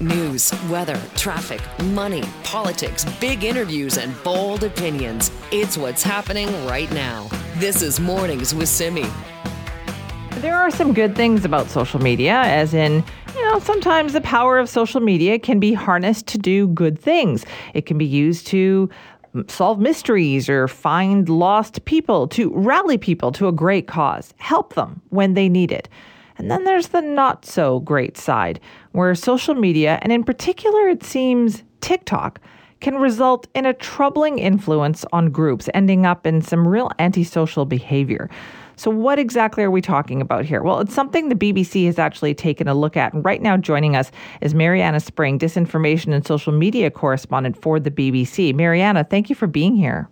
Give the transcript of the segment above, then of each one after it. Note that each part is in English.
News, weather, traffic, money, politics, big interviews, and bold opinions. It's what's happening right now. This is Mornings with Simi. There are some good things about social media, as in, you know, sometimes the power of social media can be harnessed to do good things. It can be used to mm, solve mysteries or find lost people, to rally people to a great cause, help them when they need it. And then there's the not so great side, where social media, and in particular, it seems TikTok, can result in a troubling influence on groups, ending up in some real antisocial behavior. So, what exactly are we talking about here? Well, it's something the BBC has actually taken a look at. And right now, joining us is Marianna Spring, disinformation and social media correspondent for the BBC. Marianna, thank you for being here.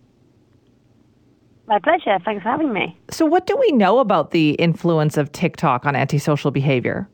My pleasure. Thanks for having me. So, what do we know about the influence of TikTok on antisocial behavior?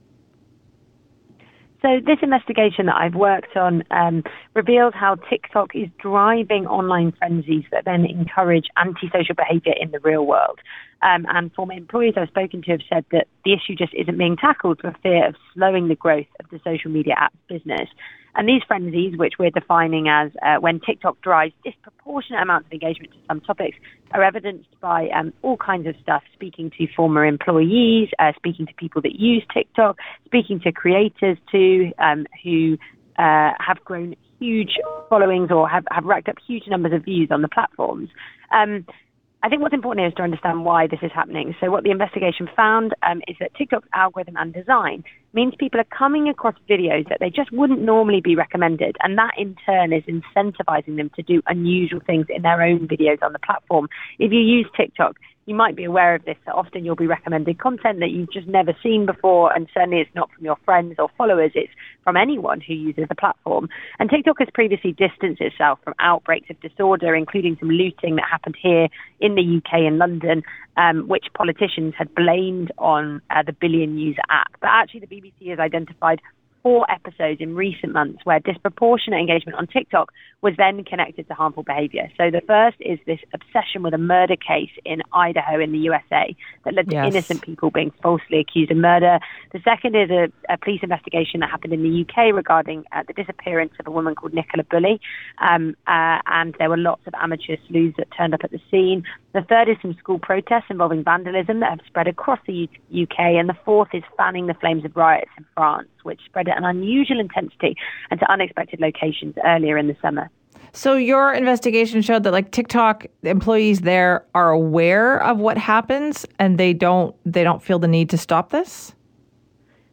So, this investigation that I've worked on um, reveals how TikTok is driving online frenzies that then encourage antisocial behavior in the real world. Um, and former employees I've spoken to have said that the issue just isn't being tackled for fear of slowing the growth of the social media app business. And these frenzies, which we're defining as uh, when TikTok drives disproportionate amounts of engagement to some topics, are evidenced by um, all kinds of stuff speaking to former employees, uh, speaking to people that use TikTok, speaking to creators too, um, who uh, have grown huge followings or have, have racked up huge numbers of views on the platforms. Um, I think what's important here is to understand why this is happening. So, what the investigation found um, is that TikTok's algorithm and design means people are coming across videos that they just wouldn't normally be recommended, and that in turn is incentivizing them to do unusual things in their own videos on the platform. If you use TikTok, you might be aware of this that often you'll be recommended content that you've just never seen before, and certainly it's not from your friends or followers, it's from anyone who uses the platform. And TikTok has previously distanced itself from outbreaks of disorder, including some looting that happened here in the UK and London, um, which politicians had blamed on uh, the billion user app. But actually, the BBC has identified four episodes in recent months where disproportionate engagement on TikTok was then connected to harmful behavior. So the first is this obsession with a murder case in Idaho in the USA that led to yes. innocent people being falsely accused of murder. The second is a, a police investigation that happened in the UK regarding uh, the disappearance of a woman called Nicola Bulley. Um, uh, and there were lots of amateur sleuths that turned up at the scene. The third is some school protests involving vandalism that have spread across the U- UK. And the fourth is fanning the flames of riots in France, which spread at an unusual intensity and to unexpected locations earlier in the summer. So your investigation showed that like TikTok employees there are aware of what happens and they don't they don't feel the need to stop this?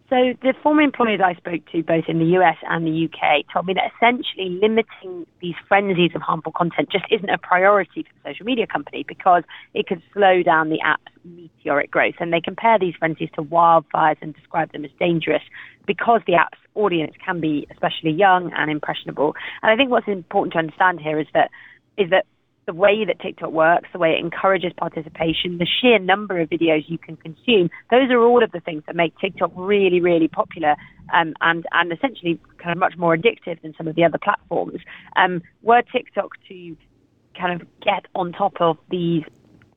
So the former employees I spoke to, both in the US and the UK, told me that essentially limiting these frenzies of harmful content just isn't a priority for the social media company because it could slow down the app's meteoric growth. And they compare these frenzies to wildfires and describe them as dangerous because the app's audience can be especially young and impressionable. And I think what's important to understand here is that is that the way that TikTok works, the way it encourages participation, the sheer number of videos you can consume, those are all of the things that make TikTok really, really popular um, and, and essentially kind of much more addictive than some of the other platforms. Um, were TikTok to kind of get on top of these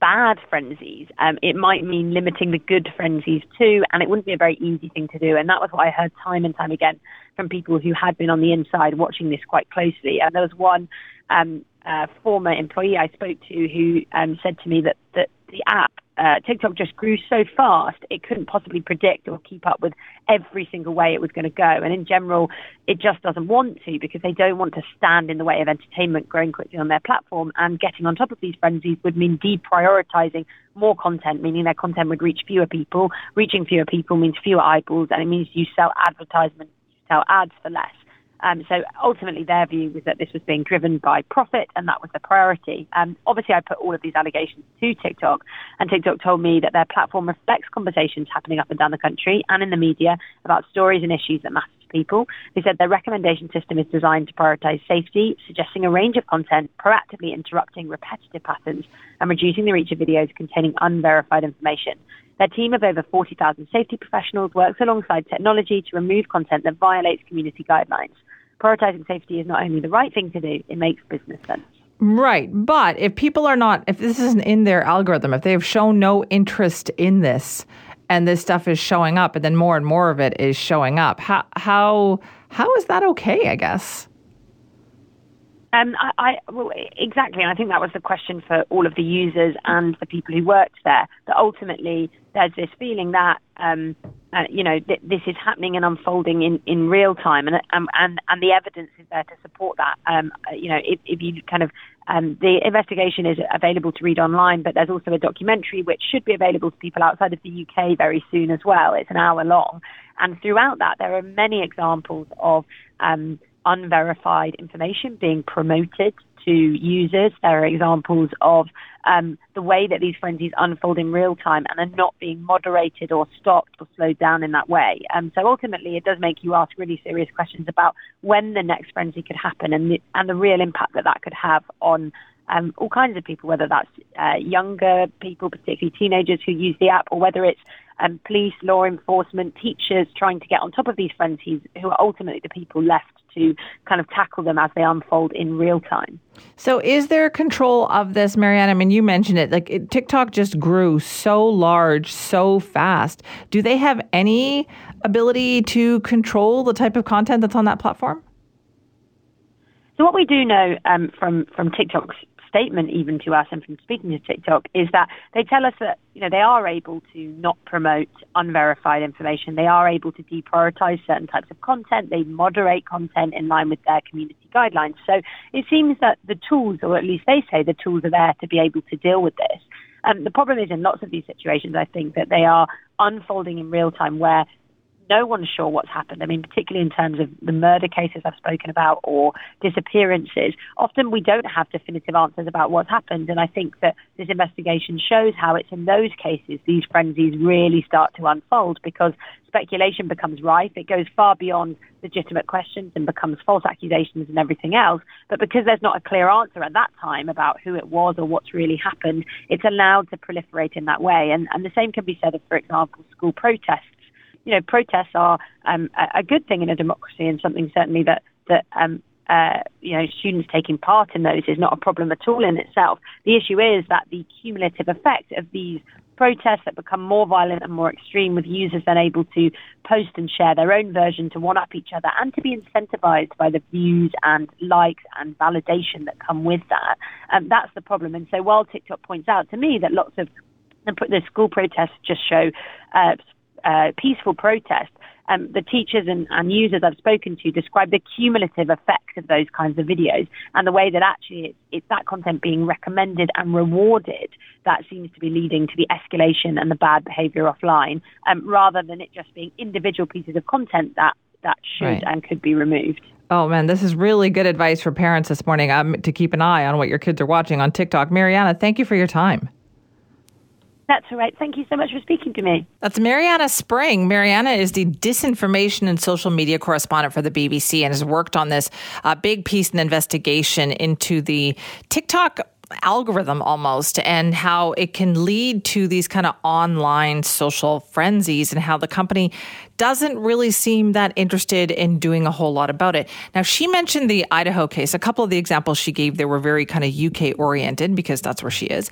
bad frenzies, um, it might mean limiting the good frenzies too, and it wouldn't be a very easy thing to do. And that was what I heard time and time again from people who had been on the inside watching this quite closely. And there was one um, uh, former employee I spoke to who um, said to me that, that the app, uh, TikTok, just grew so fast it couldn't possibly predict or keep up with every single way it was going to go. And in general, it just doesn't want to because they don't want to stand in the way of entertainment growing quickly on their platform. And getting on top of these frenzies would mean deprioritizing more content, meaning their content would reach fewer people. Reaching fewer people means fewer eyeballs, and it means you sell advertisements, you sell ads for less. Um, so ultimately, their view was that this was being driven by profit, and that was the priority. Um, obviously, I put all of these allegations to TikTok, and TikTok told me that their platform reflects conversations happening up and down the country and in the media about stories and issues that matter to people. They said their recommendation system is designed to prioritize safety, suggesting a range of content, proactively interrupting repetitive patterns, and reducing the reach of videos containing unverified information. Their team of over 40,000 safety professionals works alongside technology to remove content that violates community guidelines. Prioritizing safety is not only the right thing to do, it makes business sense. Right. But if people are not, if this isn't in their algorithm, if they have shown no interest in this, and this stuff is showing up, and then more and more of it is showing up. How how how is that okay? I guess. Um, I, I well, exactly, and I think that was the question for all of the users and the people who worked there. That ultimately, there's this feeling that um, uh, you know th- this is happening and unfolding in, in real time, and um, and and the evidence is there to support that. Um, uh, you know, if, if you kind of um, the investigation is available to read online, but there's also a documentary which should be available to people outside of the UK very soon as well. It's an hour long, and throughout that, there are many examples of um, unverified information being promoted to users. There are examples of um, the way that these frenzies unfold in real time and are not being moderated or stopped or slowed down in that way. Um, so ultimately, it does make you ask really serious questions about when the next frenzy could happen and the, and the real impact that that could have on um, all kinds of people, whether that's uh, younger people, particularly teenagers who use the app, or whether it's um, police, law enforcement, teachers trying to get on top of these frenzies, who are ultimately the people left to kind of tackle them as they unfold in real time. So, is there control of this, Marianne? I mean, you mentioned it. Like it, TikTok just grew so large, so fast. Do they have any ability to control the type of content that's on that platform? So, what we do know um, from from TikTok's statement even to us and from speaking to TikTok is that they tell us that you know they are able to not promote unverified information. They are able to deprioritize certain types of content. They moderate content in line with their community guidelines. So it seems that the tools, or at least they say the tools, are there to be able to deal with this. Um, the problem is in lots of these situations, I think that they are unfolding in real time where no one's sure what's happened. I mean, particularly in terms of the murder cases I've spoken about or disappearances, often we don't have definitive answers about what's happened. And I think that this investigation shows how it's in those cases these frenzies really start to unfold because speculation becomes rife. It goes far beyond legitimate questions and becomes false accusations and everything else. But because there's not a clear answer at that time about who it was or what's really happened, it's allowed to proliferate in that way. And, and the same can be said of, for example, school protests you know, protests are um, a, good thing in a democracy and something certainly that that um, uh, you know students taking part in those is not a problem at all in itself. The issue is that the cumulative effect of these protests that become more violent and more extreme, with users then able to post and share their own version to one up each other and to be incentivized by the views and likes and validation that come with that. Um, that's the problem. And so while TikTok points out to me that lots of the school protests just show uh, uh, peaceful protest, um, the teachers and, and, users I've spoken to describe the cumulative effect of those kinds of videos and the way that actually it's, it's, that content being recommended and rewarded that seems to be leading to the escalation and the bad behavior offline, um, rather than it just being individual pieces of content that that should right. and could be removed. Oh man, this is really good advice for parents this morning um, to keep an eye on what your kids are watching on TikTok. Marianna, thank you for your time. That's all right. Thank you so much for speaking to me. That's Marianna Spring. Marianna is the disinformation and social media correspondent for the BBC and has worked on this uh, big piece and investigation into the TikTok algorithm almost and how it can lead to these kind of online social frenzies and how the company doesn't really seem that interested in doing a whole lot about it. Now, she mentioned the Idaho case. A couple of the examples she gave there were very kind of UK oriented because that's where she is.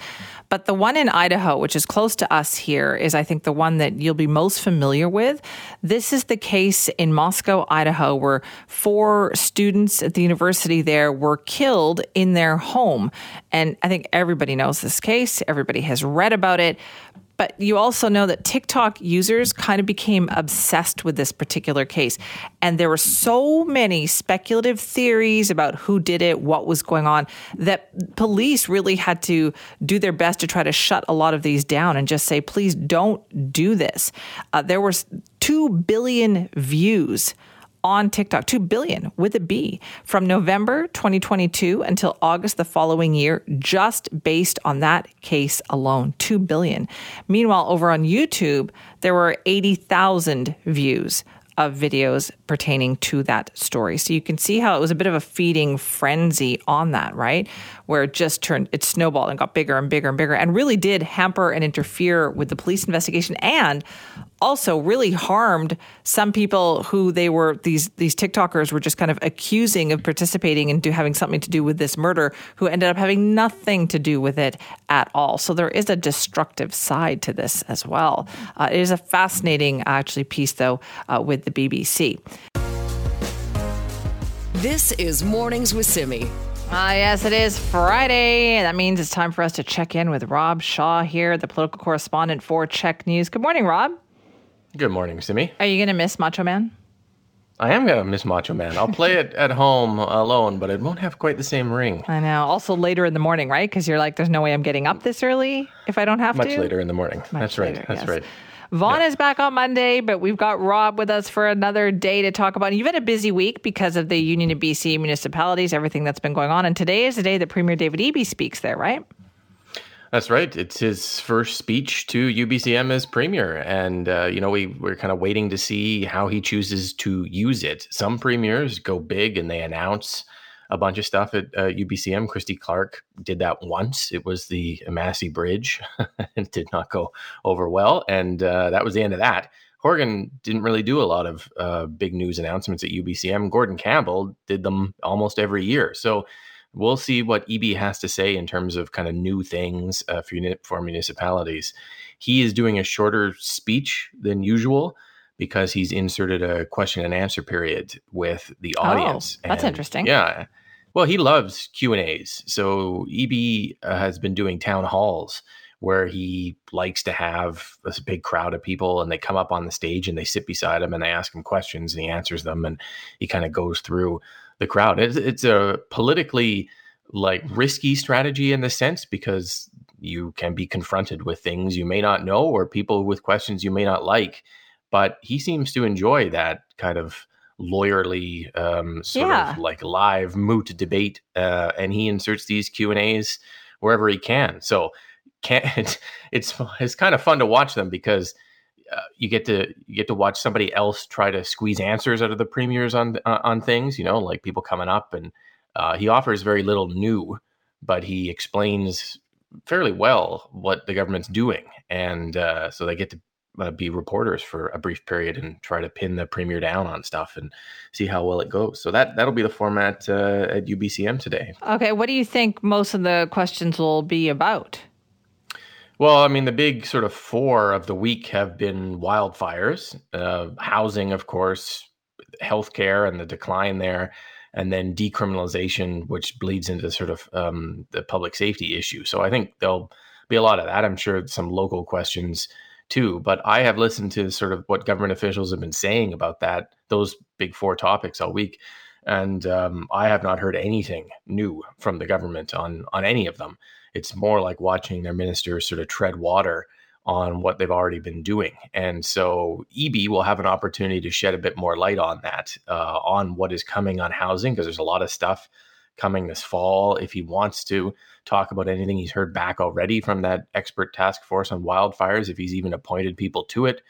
But the one in Idaho, which is close to us here, is I think the one that you'll be most familiar with. This is the case in Moscow, Idaho, where four students at the university there were killed in their home. And I think everybody knows this case, everybody has read about it. But you also know that TikTok users kind of became obsessed with this particular case. And there were so many speculative theories about who did it, what was going on, that police really had to do their best to try to shut a lot of these down and just say, please don't do this. Uh, there were 2 billion views on TikTok, 2 billion with a B from November 2022 until August the following year, just based on that case alone, 2 billion. Meanwhile, over on YouTube, there were 80,000 views of videos pertaining to that story. So you can see how it was a bit of a feeding frenzy on that, right? Where it just turned, it snowballed and got bigger and bigger and bigger and really did hamper and interfere with the police investigation and also really harmed some people who they were these these TikTokers were just kind of accusing of participating and do having something to do with this murder, who ended up having nothing to do with it at all. So there is a destructive side to this as well. Uh, it is a fascinating, actually, piece though uh, with the BBC. This is Mornings with Simi. Ah, yes, it is Friday. That means it's time for us to check in with Rob Shaw here, the political correspondent for CHEK News. Good morning, Rob. Good morning, Simi. Are you going to miss Macho Man? I am going to miss Macho Man. I'll play it at home alone, but it won't have quite the same ring. I know. Also later in the morning, right? Because you're like, there's no way I'm getting up this early if I don't have Much to. Much later in the morning. Much That's later, right. That's yes. right. Vaughn yeah. is back on Monday, but we've got Rob with us for another day to talk about. You've had a busy week because of the Union of BC municipalities, everything that's been going on. And today is the day that Premier David Eby speaks there, right? That's right. It's his first speech to UBCM as premier, and uh, you know we we're kind of waiting to see how he chooses to use it. Some premiers go big and they announce a bunch of stuff at uh, UBCM. Christy Clark did that once. It was the Massey Bridge. it did not go over well, and uh, that was the end of that. Horgan didn't really do a lot of uh, big news announcements at UBCM. Gordon Campbell did them almost every year. So we'll see what Eby has to say in terms of kind of new things uh, for, for municipalities. He is doing a shorter speech than usual because he's inserted a question and answer period with the audience. Oh, that's and, interesting. Yeah. Well, he loves Q and A's. So Eby uh, has been doing town halls where he likes to have this big crowd of people and they come up on the stage and they sit beside him and they ask him questions and he answers them and he kind of goes through the crowd. It's, it's a politically like risky strategy in the sense because you can be confronted with things you may not know or people with questions you may not like. But he seems to enjoy that kind of lawyerly um, sort Yeah. of like live moot debate, uh, and he inserts these Q and A's wherever he can. So can it's it's it's kind of fun to watch them because uh, you get to you get to watch somebody else try to squeeze answers out of the premiers on uh, on things. You know, like people coming up, and uh, he offers very little new, but he explains fairly well what the government's doing, and uh, so they get to uh, be reporters for a brief period and try to pin the premier down on stuff and see how well it goes. So that that'll be the format uh, at UBCM today. Okay, what do you think most of the questions will be about? Well, I mean, the big sort of four of the week have been wildfires, uh, housing, of course, healthcare and the decline there, and then decriminalization, which bleeds into sort of um, the public safety issue. So I think there'll be a lot of that. I'm sure some local questions too. But I have listened to sort of what government officials have been saying about that, those big four topics all week. And um, I have not heard anything new from the government on on any of them it's more like watching their ministers sort of tread water on what they've already been doing. And so Eby will have an opportunity to shed a bit more light on that, uh, on what is coming on housing, because there's a lot of stuff coming this fall. If he wants to talk about anything he's heard back already from that expert task force on wildfires, if he's even appointed people to it,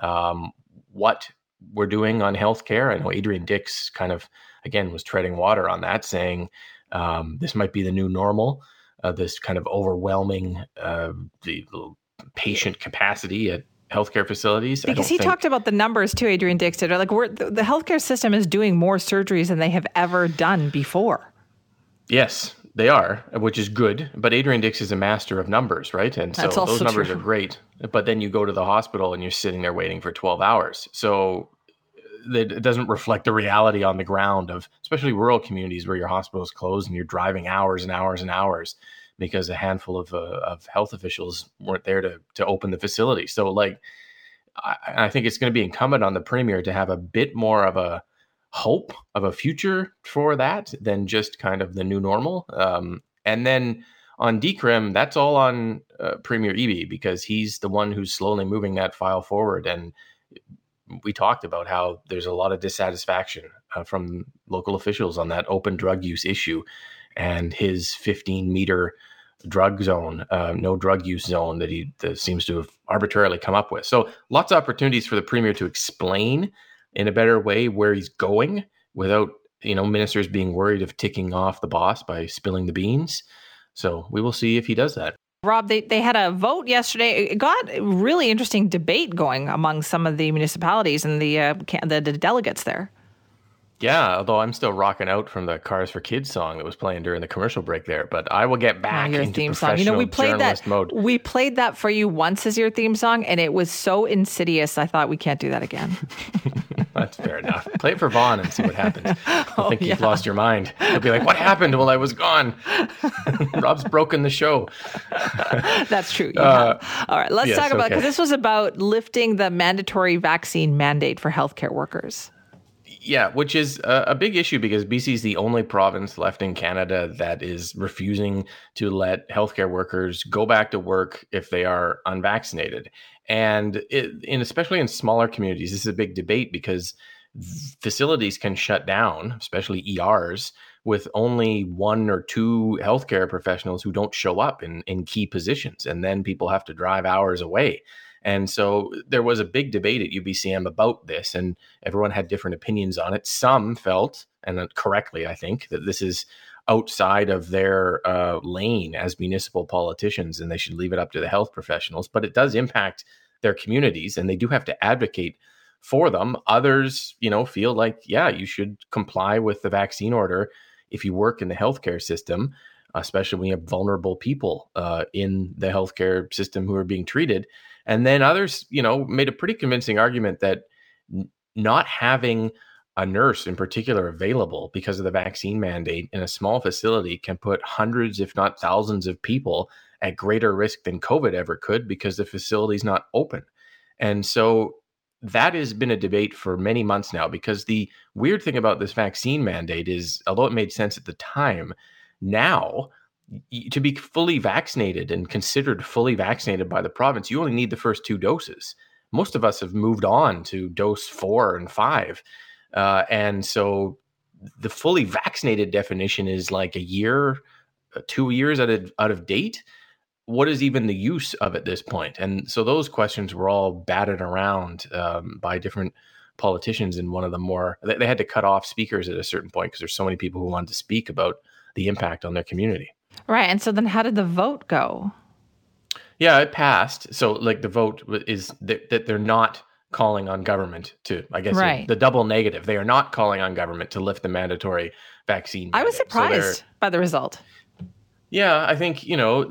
um, what we're doing on healthcare. I know Adrian Dix kind of, again, was treading water on that, saying um, this might be the new normal uh, this kind of overwhelming uh, the patient capacity at healthcare facilities. Because he think... talked about the numbers too, Adrian Dix did. Like we're, the, the healthcare system is doing more surgeries than they have ever done before. Yes, they are, which is good. But Adrian Dix is a master of numbers, right? And so those numbers true. are great. But then you go to the hospital and you're sitting there waiting for 12 hours. So it doesn't reflect the reality on the ground of especially rural communities where your hospital is closed and you're driving hours and hours and hours because a handful of, uh, of health officials weren't there to, to open the facility. So like, I, I think it's going to be incumbent on the premier to have a bit more of a hope of a future for that than just kind of the new normal. Um, and then on decrim, that's all on uh, Premier Eby because he's the one who's slowly moving that file forward. And we talked about how there's a lot of dissatisfaction uh, from local officials on that open drug use issue and his 15 meter drug zone, uh, no drug use zone that he that seems to have arbitrarily come up with. So lots of opportunities for the premier to explain in a better way where he's going without you know ministers being worried of ticking off the boss by spilling the beans. So we will see if he does that. Rob, they, they had a vote yesterday. It got a really interesting debate going among some of the municipalities and the uh, the, the delegates there. Yeah, although I'm still rocking out from the Cars for Kids song that was playing during the commercial break there, but I will get back oh, your into theme song. You know, we played that mode. We played that for you once as your theme song, and it was so insidious. I thought we can't do that again. That's fair enough. Play it for Vaughn and see what happens. I oh, think you've lost your mind. He'll be like, "What happened while I was gone?" Rob's broken the show. That's true. Uh, All right, let's yes, talk about because okay. this was about lifting the mandatory vaccine mandate for healthcare workers. Yeah, which is a, big issue because BC is the only province left in Canada that is refusing to let healthcare workers go back to work if they are unvaccinated. And it, in, especially in smaller communities, this is a big debate because facilities can shut down, especially ERs, with only one or two healthcare professionals who don't show up in, in key positions. And then people have to drive hours away. And so there was a big debate at UBCM about this, and everyone had different opinions on it. Some felt, and correctly, I think, that this is outside of their uh, lane as municipal politicians and they should leave it up to the health professionals. But it does impact their communities and they do have to advocate for them. Others, you know, feel like, yeah, you should comply with the vaccine order if you work in the healthcare system, especially when you have vulnerable people uh, in the healthcare system who are being treated. And then others, you know, made a pretty convincing argument that n- not having a nurse in particular available because of the vaccine mandate in a small facility can put hundreds, if not thousands, of people at greater risk than COVID ever could because the facility's not open. And so that has been a debate for many months now because the weird thing about this vaccine mandate is, although it made sense at the time, now to be fully vaccinated and considered fully vaccinated by the province, you only need the first two doses. Most of us have moved on to dose four and five. Uh, and so the fully vaccinated definition is like a year, uh, two years out of, out of date. What is even the use of at this point? And so those questions were all batted around um, by different politicians. And one of the more, they had to cut off speakers at a certain point because there's so many people who wanted to speak about the impact on their community. Right. And so then how did the vote go? Yeah, it passed. So like the vote is that, that they're not calling on government to, I guess, right. the double negative. They are not calling on government to lift the mandatory vaccine. I was surprised so by the result. Yeah, I think you know,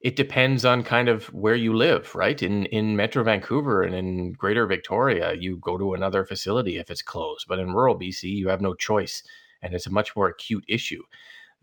it depends on kind of where you live, right? In in Metro Vancouver and in Greater Victoria, you go to another facility if it's closed, but in rural BC, you have no choice, and it's a much more acute issue.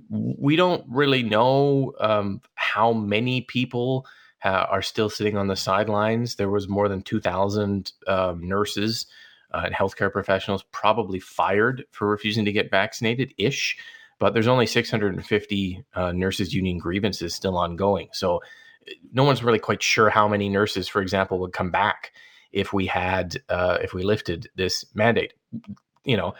We don't really know um, how many people uh, are still sitting on the sidelines. There was more than 2,000 um, nurses uh, and healthcare professionals probably fired for refusing to get vaccinated ish, but there's only 650 uh, nurses union grievances still ongoing. So uh, no one's really quite sure how many nurses, for example, would come back if we had uh, if we lifted this mandate. You know,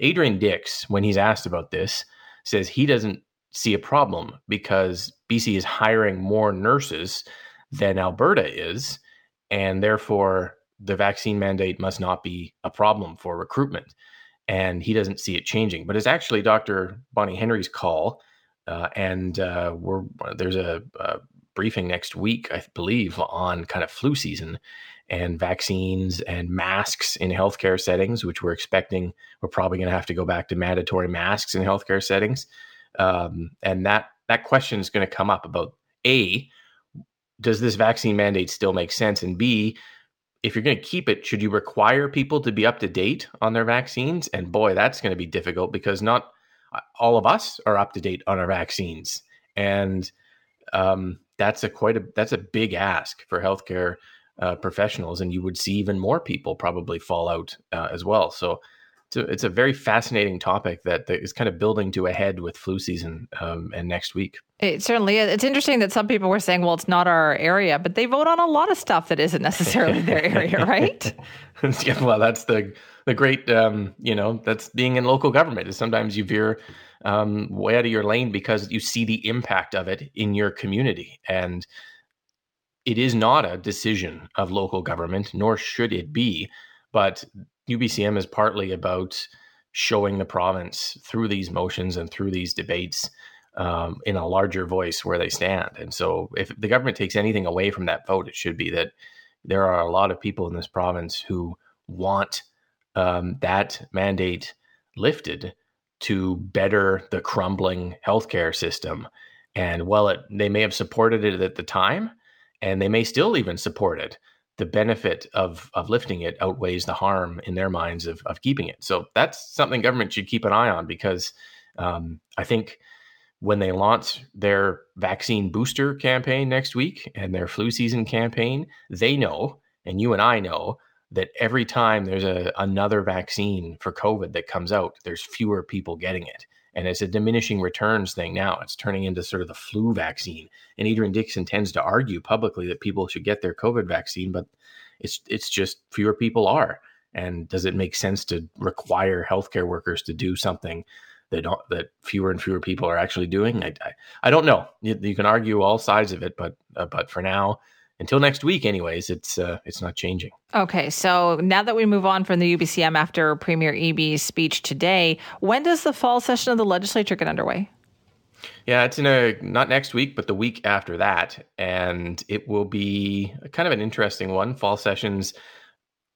Adrian Dix, when he's asked about this, says he doesn't see a problem because BC is hiring more nurses than Alberta is, and therefore the vaccine mandate must not be a problem for recruitment. And he doesn't see it changing. But it's actually Dr. Bonnie Henry's call, uh, and uh, we're there's a, a briefing next week, I believe, on kind of flu season and vaccines and masks in healthcare settings, which we're expecting we're probably going to have to go back to mandatory masks in healthcare settings. Um, and that that question is going to come up about a does this vaccine mandate still make sense? And b if you're going to keep it should you require people to be up to date on their vaccines? And boy that's going to be difficult because not uh, all of us are up to date on our vaccines. And um, that's a quite a that's a big ask for healthcare uh, professionals and you would see even more people probably fall out uh, as well. So it's a, it's a very fascinating topic that, that is kind of building to a head with flu season um, and next week. It certainly is. It's interesting that some people were saying, well, it's not our area, but they vote on a lot of stuff that isn't necessarily their area, right? yeah, well, that's the the great, um, you know, that's being in local government is sometimes you veer um, way out of your lane because you see the impact of it in your community. And it is not a decision of local government, nor should it be. But UBCM is partly about showing the province through these motions and through these debates um, in a larger voice where they stand. And so, if the government takes anything away from that vote, it should be that there are a lot of people in this province who want um, that mandate lifted to better the crumbling healthcare system. And while it, they may have supported it at the time, and they may still even support it, the benefit of of lifting it outweighs the harm in their minds of of keeping it. So that's something government should keep an eye on because um, I think when they launch their vaccine booster campaign next week and their flu season campaign, they know, and you and I know, that every time there's a another vaccine for COVID that comes out, there's fewer people getting it. And it's a diminishing returns thing now. It's turning into sort of the flu vaccine. And Adrian Dixon tends to argue publicly that people should get their COVID vaccine, but it's it's just fewer people are. And does it make sense to require healthcare workers to do something that that fewer and fewer people are actually doing? I, I, I don't know. You, you, can argue all sides of it, but uh, but for now, until next week, anyways, it's uh, it's not changing. Okay, so now that we move on from the UBCM after Premier Eby's speech today, when does the fall session of the legislature get underway? Yeah, it's in a not next week, but the week after that, and it will be kind of an interesting one. Fall sessions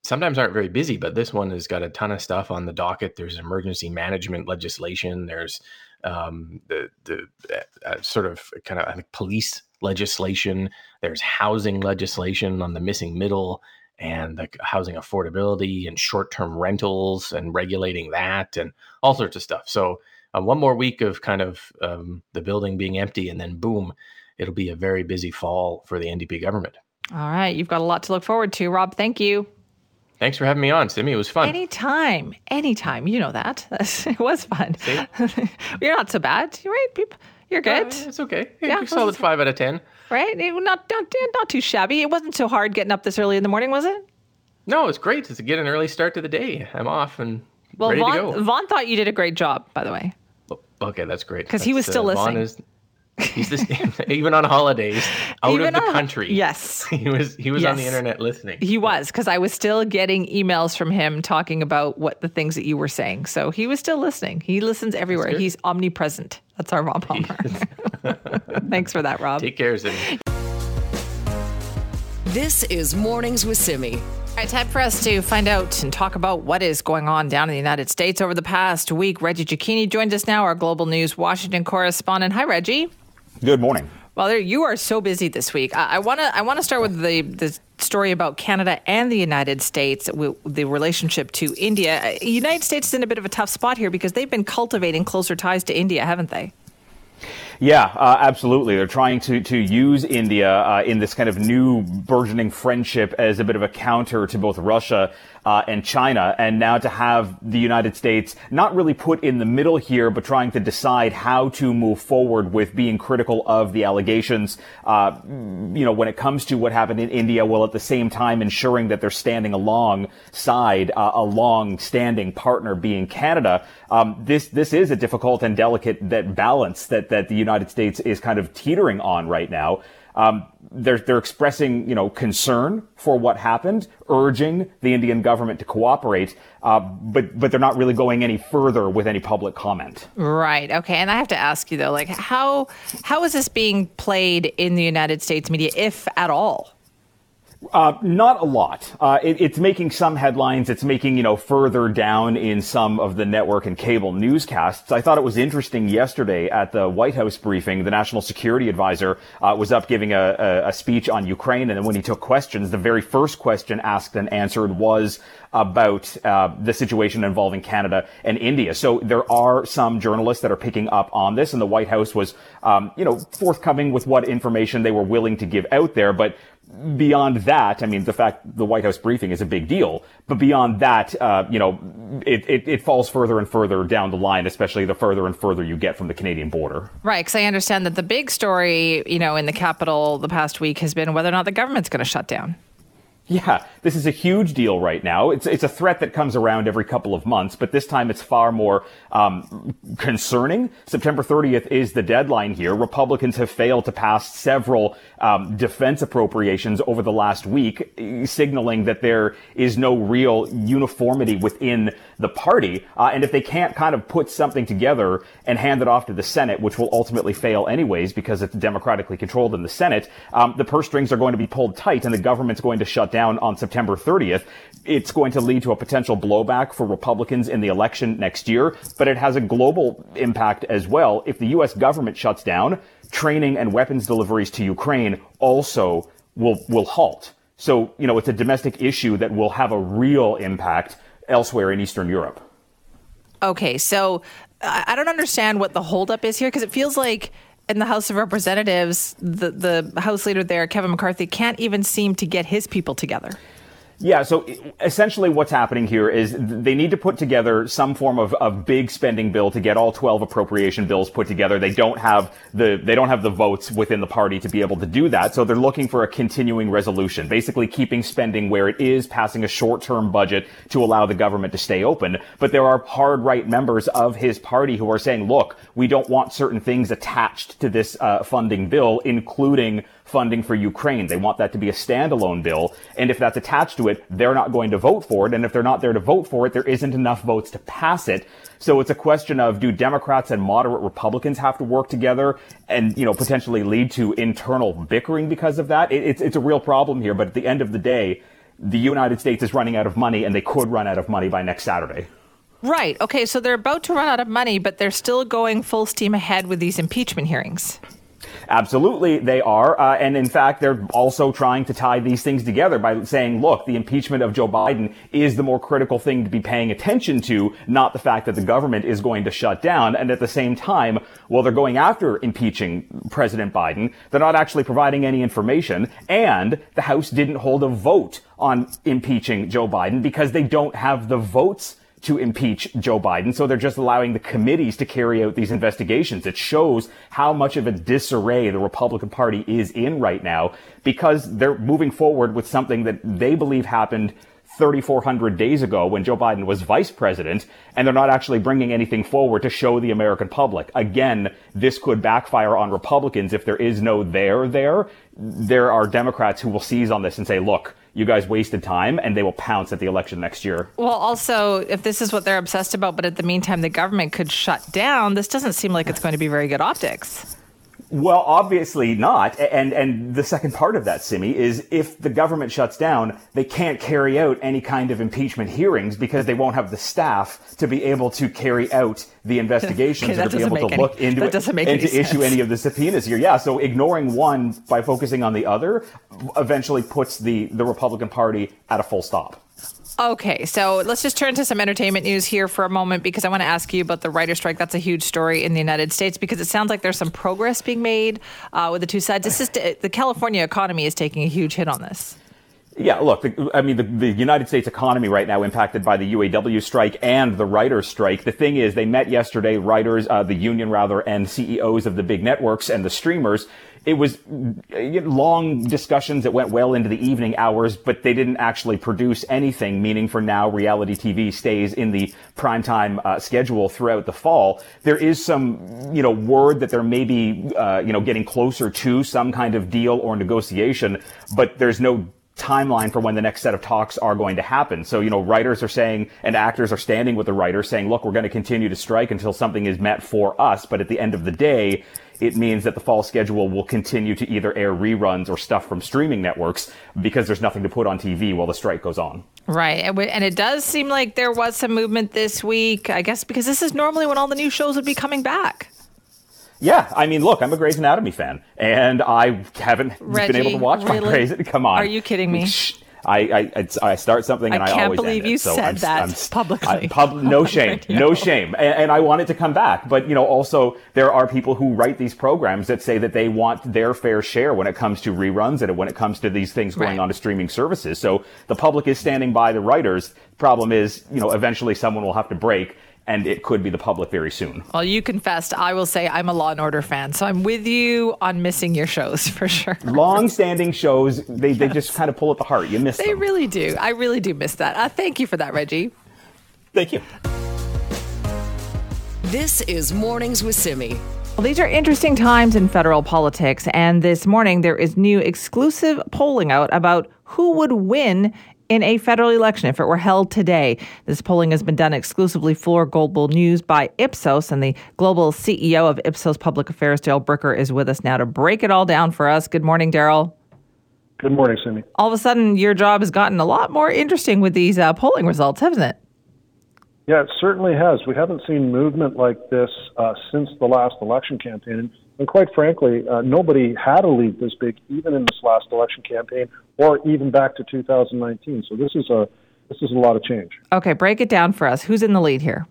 sometimes aren't very busy, but this one has got a ton of stuff on the docket. There's emergency management legislation. There's um, the the uh, uh sort of kind of police legislation. There's housing legislation on the missing middle and the housing affordability and short-term rentals and regulating that and all sorts of stuff. So uh, one more week of kind of um, the building being empty, and then boom, it'll be a very busy fall for the NDP government. All right, you've got a lot to look forward to, Rob. Thank you. Thanks for having me on, Simi. It was fun. Anytime, anytime. You know that. it was fun. You're not so bad, you right? You're good. Uh, it's okay. Yeah, solid five out of ten. Right? Not, not not too shabby. It wasn't so hard getting up this early in the morning, was it? No, it's great. It's get an early start to the day. I'm off and well, ready Vaughn, to go. Vaughn thought you did a great job, by the way. Okay, that's great. Because he was still uh, listening. Is, he's this, even on holidays out even of the on, country. Yes, he was. He was yes. on the internet listening. He was because I was still getting emails from him talking about what the things that you were saying. So he was still listening. He listens everywhere. He's omnipresent. That's our Rob Palmer. Thanks for that, Rob. Take care, Simi. This is Mornings with Simi. All right, time for us to find out and talk about what is going on down in the United States over the past week. Reggie Cecchini joins us now, our Global News Washington correspondent. Hi, Reggie. Good morning. Well, there, you are so busy this week. I want to I want to start with the the story about Canada and the United States, the relationship to India. Uh, United States is in a bit of a tough spot here because they've been cultivating closer ties to India, haven't they? Yeah, uh, absolutely. They're trying to, to use India uh, in this kind of new burgeoning friendship as a bit of a counter to both Russia uh, and China, and now to have the United States not really put in the middle here, but trying to decide how to move forward with being critical of the allegations. Uh, you know, when it comes to what happened in India, while at the same time ensuring that they're standing alongside uh, a long-standing partner, being Canada. Um, this this is a difficult and delicate that balance that that the United States is kind of teetering on right now. Um, they're, they're expressing, you know, concern for what happened, urging the Indian government to cooperate, uh, but but they're not really going any further with any public comment. Right. Okay. And I have to ask you though, like how how is this being played in the United States media, if at all? Uh, not a lot. Uh, it, it's making some headlines. It's making, you know, further down in some of the network and cable newscasts. I thought it was interesting yesterday at the White House briefing, the national security advisor uh, was up giving a, a, a, speech on Ukraine. And then when he took questions, the very first question asked and answered was about uh, the situation involving Canada and India. So there are some journalists that are picking up on this. And the White House was, um, you know, forthcoming with what information they were willing to give out there. But beyond that, I mean, the fact the White House briefing is a big deal, but beyond that, uh, you know, it, it, it, falls further and further down the line, especially the further and further you get from the Canadian border. Right, because I understand that the big story, you know, in the capital the past week has been whether or not the government's going to shut down. Yeah, this is a huge deal right now. It's it's a threat that comes around every couple of months, but this time it's far more um, concerning. September 30th is the deadline here. Republicans have failed to pass several um, defense appropriations over the last week, signaling that there is no real uniformity within the party. Uh, and if they can't kind of put something together and hand it off to the Senate, which will ultimately fail anyways because it's democratically controlled in the Senate, um, the purse strings are going to be pulled tight, and the government's going to shut down on September 30th. It's going to lead to a potential blowback for Republicans in the election next year, but it has a global impact as well. If the U.S. government shuts down, training and weapons deliveries to Ukraine also will, will halt. So, you know, it's a domestic issue that will have a real impact elsewhere in Eastern Europe. Okay, so I don't understand what the holdup is here because it feels like in the House of Representatives, the, the House leader there, Kevin McCarthy, can't even seem to get his people together. Yeah, so essentially what's happening here is they need to put together some form of, of big spending bill to get all 12 appropriation bills put together. They don't have the, they don't have the votes within the party to be able to do that. So they're looking for a continuing resolution, basically keeping spending where it is, passing a short-term budget to allow the government to stay open. But there are hard right members of his party who are saying, look, we don't want certain things attached to this uh, funding bill, including funding for Ukraine. They want that to be a standalone bill. And if that's attached to it, they're not going to vote for it. And if they're not there to vote for it, there isn't enough votes to pass it. So it's a question of do Democrats and moderate Republicans have to work together and, you know, potentially lead to internal bickering because of that? It, it's, it's a real problem here. But at the end of the day, the United States is running out of money and they could run out of money by next Saturday. Right. Okay. So they're about to run out of money, but they're still going full steam ahead with these impeachment hearings. Absolutely, they are. Uh, and in fact, they're also trying to tie these things together by saying, look, the impeachment of Joe Biden is the more critical thing to be paying attention to, not the fact that the government is going to shut down. And at the same time, while they're going after impeaching President Biden, they're not actually providing any information. And the House didn't hold a vote on impeaching Joe Biden because they don't have the votes to impeach Joe Biden. So they're just allowing the committees to carry out these investigations. It shows how much of a disarray the Republican Party is in right now because they're moving forward with something that they believe happened 3,400 days ago when Joe Biden was vice president, and they're not actually bringing anything forward to show the American public. Again, this could backfire on Republicans if there is no there there. There are Democrats who will seize on this and say, look, you guys wasted time and they will pounce at the election next year. Well, also, if this is what they're obsessed about, but at the meantime, the government could shut down, this doesn't seem like it's going to be very good optics. Well, obviously not. And and the second part of that, Simi, is if the government shuts down, they can't carry out any kind of impeachment hearings because they won't have the staff to be able to carry out the investigations okay, or to be able to any, look into it and to issue any of the subpoenas here. Yeah, so ignoring one by focusing on the other eventually puts the the Republican Party at a full stop. Okay, so let's just turn to some entertainment news here for a moment because I want to ask you about the writer strike. That's a huge story in the United States because it sounds like there's some progress being made uh, with the two sides. This is the California economy is taking a huge hit on this. Yeah, look, I mean, the, the, United States economy right now impacted by the UAW strike and the writers' strike. The thing is, they met yesterday, writers, uh, the union rather, and CEOs of the big networks and the streamers. It was uh, long discussions that went well into the evening hours, but they didn't actually produce anything, meaning for now, reality TV stays in the primetime uh, schedule throughout the fall. There is some, you know, word that there may be, uh, you know, getting closer to some kind of deal or negotiation, but there's no timeline for when the next set of talks are going to happen. So, you know, writers are saying and actors are standing with the writers saying, look, we're going to continue to strike until something is met for us. But at the end of the day, it means that the fall schedule will continue to either air reruns or stuff from streaming networks because there's nothing to put on TV while the strike goes on. Right. And it does seem like there was some movement this week, I guess, because this is normally when all the new shows would be coming back. Yeah, I mean, look, I'm a Grey's Anatomy fan, and I haven't Reggie, been able to watch really? my Grey's. Come on, are you kidding me? I, I, I start something and I, I can't always believe you. So said I'm, that I'm, publicly. I, pub, no shame, no shame, and, and, I want it to come back. But you know, also there are people who write these programs that say that they want their fair share when it comes to reruns and when it comes to these things going right. on to streaming services. So the public is standing by the writers. Problem is, you know, eventually someone will have to break and it could be the public very soon. Well, you confessed. I will say I'm a Law and Order fan, so I'm with you on missing your shows for sure. Long-standing shows, they, yes. they just kind of pull at the heart. You miss they them. They really do. I really do miss that. Uh, thank you for that, Reggie. Thank you. This is Mornings with Simi. Well, these are interesting times in federal politics, and this morning there is new exclusive polling out about who would win in a federal election if it were held today. This polling has been done exclusively for Global News by Ipsos, and the global CEO of Ipsos Public Affairs, Darrell Bricker, is with us now to break it all down for us. Good morning, Darrell. Good morning, Simi. All of a sudden, your job has gotten a lot more interesting with these uh, polling results, hasn't it? Yeah, it certainly has. We haven't seen movement like this uh, since the last election campaign. And quite frankly, uh, nobody had a lead this big, even in this last election campaign, or even back to 2019. So this is a this is a lot of change. Okay, break it down for us. Who's in the lead here?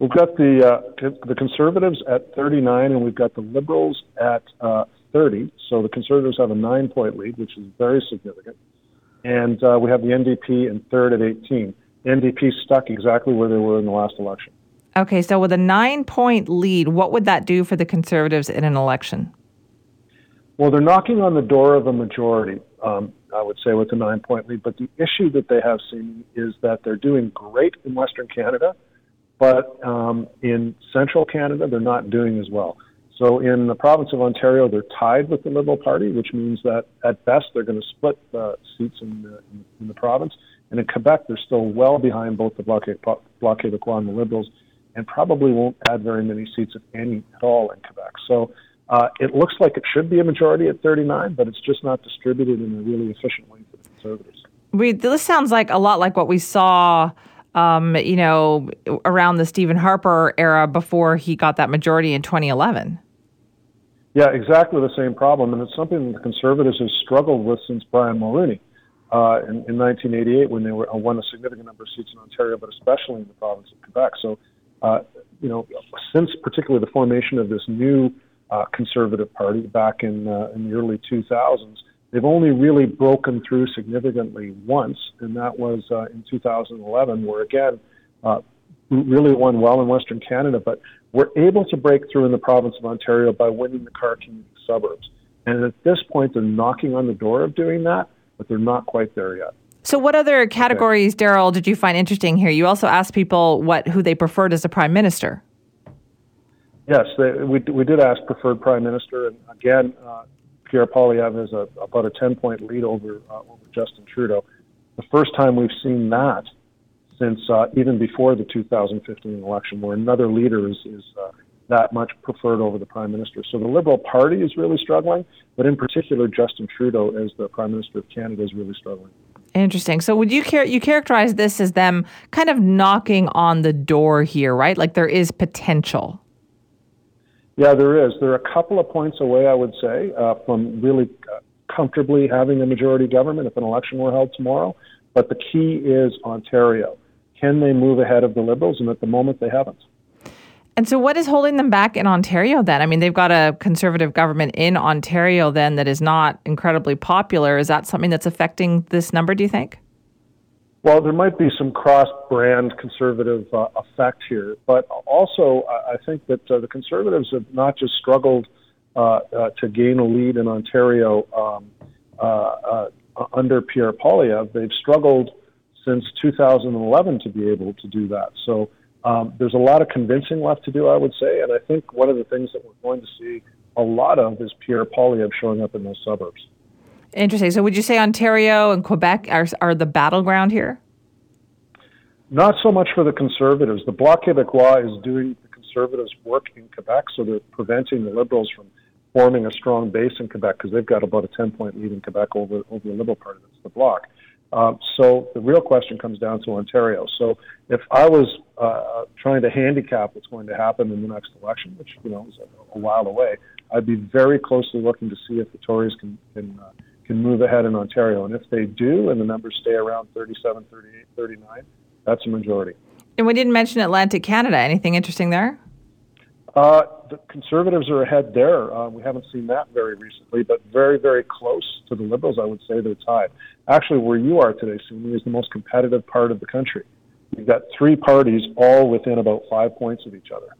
We've got the uh, the Conservatives at 39, and we've got the Liberals at uh, 30. So the Conservatives have a nine point lead, which is very significant. And uh, we have the NDP in third at 18. NDP stuck exactly where they were in the last election. Okay, so with a nine point lead, what would that do for the Conservatives in an election? Well, they're knocking on the door of a majority, um, I would say, with a nine point lead. But the issue that they have seen is that they're doing great in Western Canada, but um, in Central Canada, they're not doing as well. So in the province of Ontario, they're tied with the Liberal Party, which means that at best they're going to split uh, seats in the, in the province. And in Quebec, they're still well behind both the Bloc, Bloc Québécois and the Liberals, and probably won't add very many seats, if any, at all in Quebec. So uh, it looks like it should be a majority at 39, but it's just not distributed in a really efficient way for the Conservatives. We, this sounds like a lot like what we saw, um, you know, around the Stephen Harper era before he got that majority in 2011. Yeah, exactly the same problem, and it's something the Conservatives have struggled with since Brian Mulroney uh, in, in 1988 when they were uh, won a significant number of seats in Ontario, but especially in the province of Quebec. So, you know, since particularly the formation of this new uh, Conservative Party back in uh, in the early 2000s, they've only really broken through significantly once, and that was uh, in 2011, where again, uh, really won well in Western Canada, but were able to break through in the province of Ontario by winning the car commuting suburbs. And at this point, they're knocking on the door of doing that but they're not quite there yet. So, what other categories, okay. Darrell, did you find interesting here? You also asked people what who they preferred as a prime minister. Yes, they, we we did ask preferred prime minister, and again, uh, Pierre Poilievre has a, about a ten point lead over uh, over Justin Trudeau. The first time we've seen that since uh, even before the 2015 election, where another leader is is uh, that much preferred over the prime minister. So the Liberal Party is really struggling, but in particular, Justin Trudeau as the prime minister of Canada is really struggling. Interesting. So would you char- you characterize this as them kind of knocking on the door here, right? Like there is potential. Yeah, there is. They're a couple of points away, I would say, uh, from really uh, comfortably having a majority government if an election were held tomorrow. But the key is Ontario. Can they move ahead of the Liberals? And at the moment, they haven't. And so, what is holding them back in Ontario then? I mean, they've got a conservative government in Ontario then that is not incredibly popular. Is that something that's affecting this number, do you think? Well, there might be some cross brand conservative uh, effect here, but also I think that uh, the conservatives have not just struggled uh, uh to gain a lead in Ontario um, uh, under Pierre Poilievre, they've struggled since 2011 to be able to do that. So, um, there's a lot of convincing left to do, I would say, and I think one of the things that we're going to see a lot of is Pierre Poilievre showing up in those suburbs. Interesting. So, would you say Ontario and Quebec are, are the battleground here? Not so much for the Conservatives. The Bloc Québécois is doing the Conservatives' work in Quebec, so they're preventing the Liberals from forming a strong base in Quebec because they've got about a 10 point lead in Quebec over, over the Liberal Party. That's the Bloc. Uh, so the real question comes down to Ontario. So if I was uh, trying to handicap what's going to happen in the next election, which you know is a, a while away, I'd be very closely looking to see if the Tories can can uh, can move ahead in Ontario. And if they do, and the numbers stay around 37, 38, 39, that's a majority. And we didn't mention Atlantic Canada. Anything interesting there? Uh, the Conservatives are ahead there. Uh, we haven't seen that very recently, but very, very close to the Liberals. I would say they're tied. Actually, where you are today, Simi, is the most competitive part of the country. You've got three parties all within about five points of each other.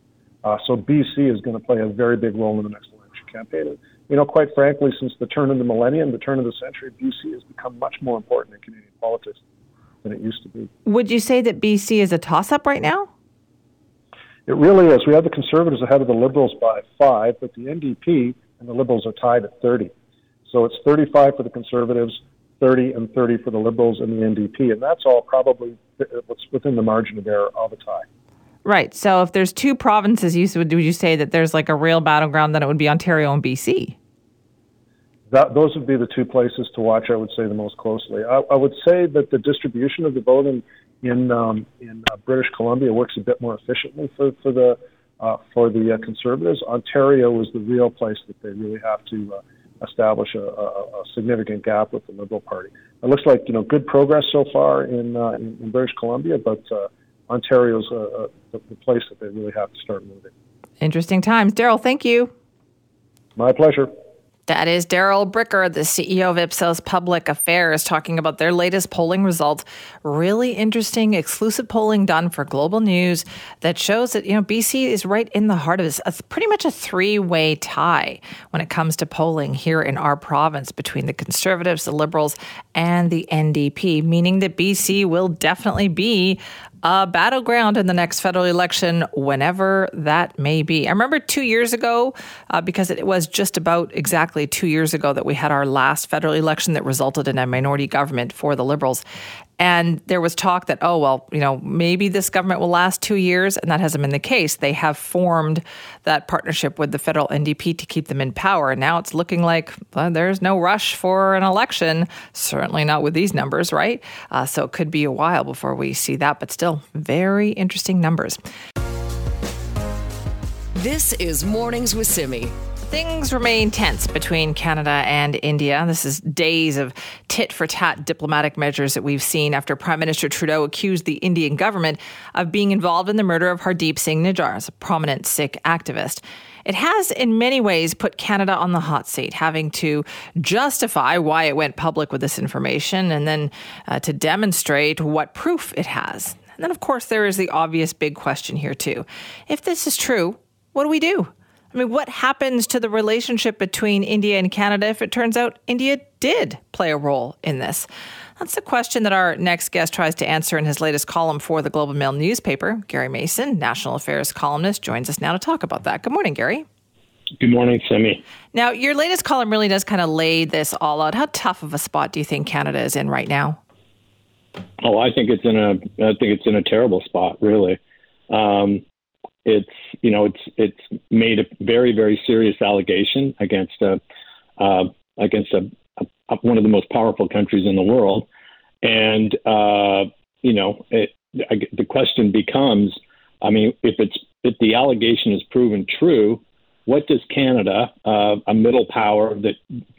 Uh, so BC is going to play a very big role in the next election campaign. And, you know, quite frankly, since the turn of the millennium, the turn of the century, BC has become much more important in Canadian politics than it used to be. Would you say that BC is a toss up right now? It really is. We have the Conservatives ahead of the Liberals by five, but the NDP and the Liberals are tied at 30. So it's 35 for the Conservatives, 30 and 30 for the Liberals and the NDP, and that's all probably what's within the margin of error of a tie. Right. So if there's two provinces, you would would you say that there's like a real battleground? Then it would be Ontario and BC. That, those would be the two places to watch. I would say the most closely. I, I would say that the distribution of the vote in in, um, in uh, British Columbia works a bit more efficiently for for the uh, for the uh, Conservatives. Ontario is the real place that they really have to uh, establish a, a, a, significant gap with the Liberal Party. It looks like you know good progress so far in uh, in, in, British Columbia, but uh, Ontario's uh, the, the place that they really have to start moving. Interesting times, Darrell. Thank you. My pleasure. That is Darrell Bricker, the CEO of Ipsos Public Affairs, talking about their latest polling results. Really interesting, exclusive polling done for Global News that shows that, you know, BC is right in the heart of this. It's pretty much a three way tie when it comes to polling here in our province between the Conservatives, the Liberals, and the NDP, meaning that BC will definitely be a battleground in the next federal election, whenever that may be. I remember two years ago, uh, because it was just about exactly two years ago that we had our last federal election that resulted in a minority government for the Liberals. And there was talk that, oh, well, you know, maybe this government will last two years. And that hasn't been the case. They have formed that partnership with the federal NDP to keep them in power. And now it's looking like well, there's no rush for an election, certainly not with these numbers, right? Uh, so it could be a while before we see that, but still very interesting numbers. This is Mornings with Simi. Things remain tense between Canada and India. This is days of tit for tat diplomatic measures that we've seen after Prime Minister Trudeau accused the Indian government of being involved in the murder of Hardeep Singh Nijjar, a prominent Sikh activist. It has, in many ways, put Canada on the hot seat, having to justify why it went public with this information and then uh, to demonstrate what proof it has. And then, of course, there is the obvious big question here, too. If this is true, what do we do? I mean, what happens to the relationship between India and Canada if it turns out India did play a role in this? That's the question that our next guest tries to answer in his latest column for the Globe and Mail newspaper. Gary Mason, national affairs columnist, joins us now to talk about that. Good morning, Gary. Good morning, Simi. Now, your latest column really does kind of lay this all out. How tough of a spot do you think Canada is in right now? Oh, I think it's in a I think it's in a terrible spot, really. Um, it's you know it's it's made a very very serious allegation against a uh, against a, a, one of the most powerful countries in the world, and uh, you know it, I, the question becomes, I mean, if it's if the allegation is proven true, what does Canada, uh, a middle power that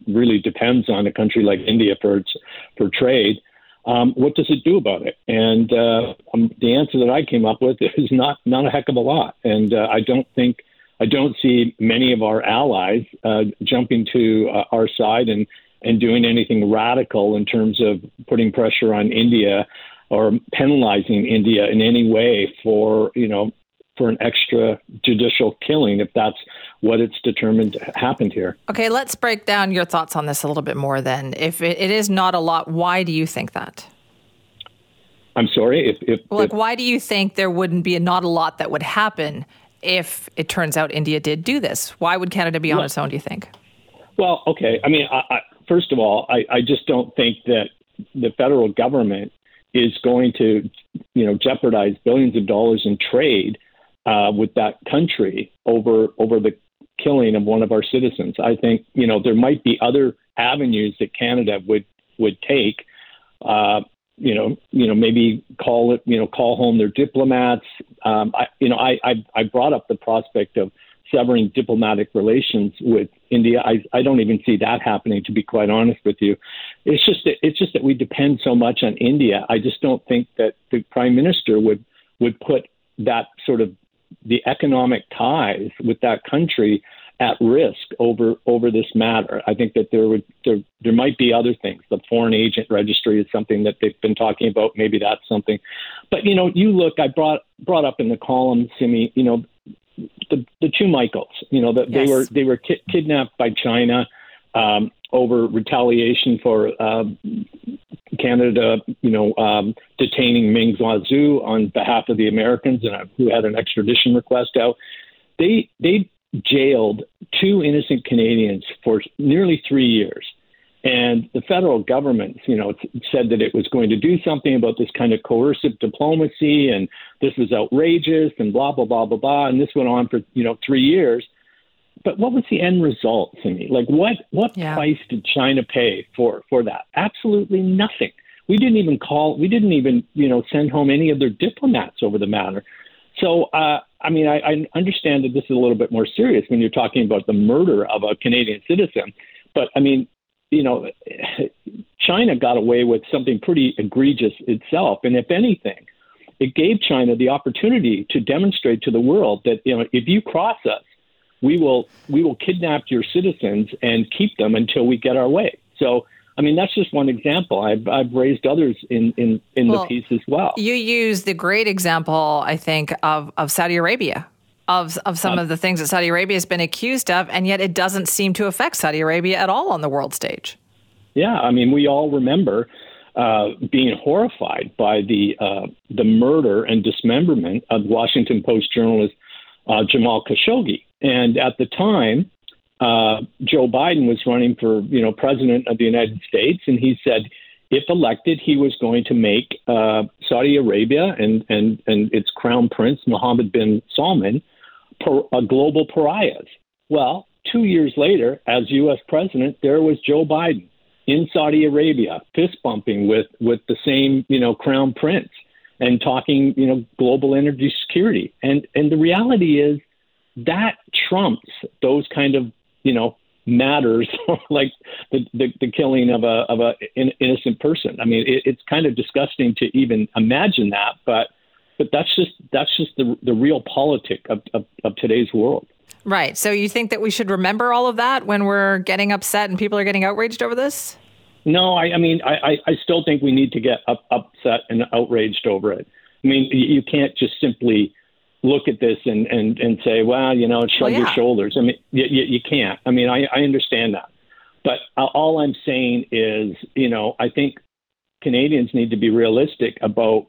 really depends on a country like India for its for trade, um, what does it do about it? And uh, um, the answer that I came up with is not not a heck of a lot. And uh, I don't think I don't see many of our allies uh, jumping to uh, our side and and doing anything radical in terms of putting pressure on India or penalizing India in any way for you know for an extra judicial killing if that's what it's determined happened here. Okay, let's break down your thoughts on this a little bit more then. If it, it is not a lot, why do you think that? I'm sorry. If, if well, like, if, why do you think there wouldn't be a, not a lot that would happen if it turns out India did do this? Why would Canada be on well, its own? Do you think? Well, okay. I mean, I, I, first of all, I, I just don't think that the federal government is going to, you know, jeopardize billions of dollars in trade uh, with that country over over the killing of one of our citizens. I think you know there might be other avenues that Canada would would take. Uh, you know, you know, maybe call it, you know, call home their diplomats. Um, I, you know, I, I I brought up the prospect of severing diplomatic relations with India. I, I don't even see that happening, to be quite honest with you. It's just that it's just that we depend so much on India. I just don't think that the prime minister would would put that sort of the economic ties with that country at risk over over this matter. I think that there would there there might be other things. The foreign agent registry is something that they've been talking about. Maybe that's something. But you know, you look. I brought brought up in the column, Simi. You know, the the two Michaels. You know, that yes. they were they were ki- kidnapped by China. Um, over retaliation for uh, Canada, you know, um, detaining Meng Wanzhou on behalf of the Americans, and uh, who had an extradition request out. They they jailed two innocent Canadians for nearly three years. And the federal government, you know, said that it was going to do something about this kind of coercive diplomacy, and this was outrageous, and blah blah blah blah blah. And this went on for you know three years. But what was the end result to me? Like, what what yeah. price did China pay for for that? Absolutely nothing. We didn't even call. We didn't even you know send home any of their diplomats over the matter. So, uh, I mean, I, I understand that this is a little bit more serious when you're talking about the murder of a Canadian citizen. But I mean, you know, China got away with something pretty egregious itself. And if anything, it gave China the opportunity to demonstrate to the world that you know if you cross us, we will we will kidnap your citizens and keep them until we get our way. So I mean, that's just one example. I've, I've raised others in, in, in well, the piece as well. You use the great example, I think, of, of Saudi Arabia, of, of some uh, of the things that Saudi Arabia has been accused of, and yet it doesn't seem to affect Saudi Arabia at all on the world stage. Yeah, I mean, we all remember uh, being horrified by the, uh, the murder and dismemberment of Washington Post journalist uh, Jamal Khashoggi. And at the time, uh, Joe Biden was running for you know president of the United States, and he said if elected, he was going to make uh, Saudi Arabia and and and its crown prince Mohammed bin Salman a global pariahs. Well, two years later, as U.S. president, there was Joe Biden in Saudi Arabia, fist bumping with with the same you know crown prince and talking you know global energy security. And and the reality is that trumps those kind of you know, matters like the, the, the killing of a of a in, innocent person. I mean, it, it's kind of disgusting to even imagine that, but but that's just that's just the the realpolitik of, of, of today's world. Right. So you think that we should remember all of that when we're getting upset and people are getting outraged over this? No, I, I mean, I, I still think we need to get up, upset and outraged over it. I mean, you can't just simply look at this and and and say, well, you know, shrug well, yeah. your shoulders. I mean, you, you, you can't. I mean, I, I understand that, but all I'm saying is, you know, I think Canadians need to be realistic about,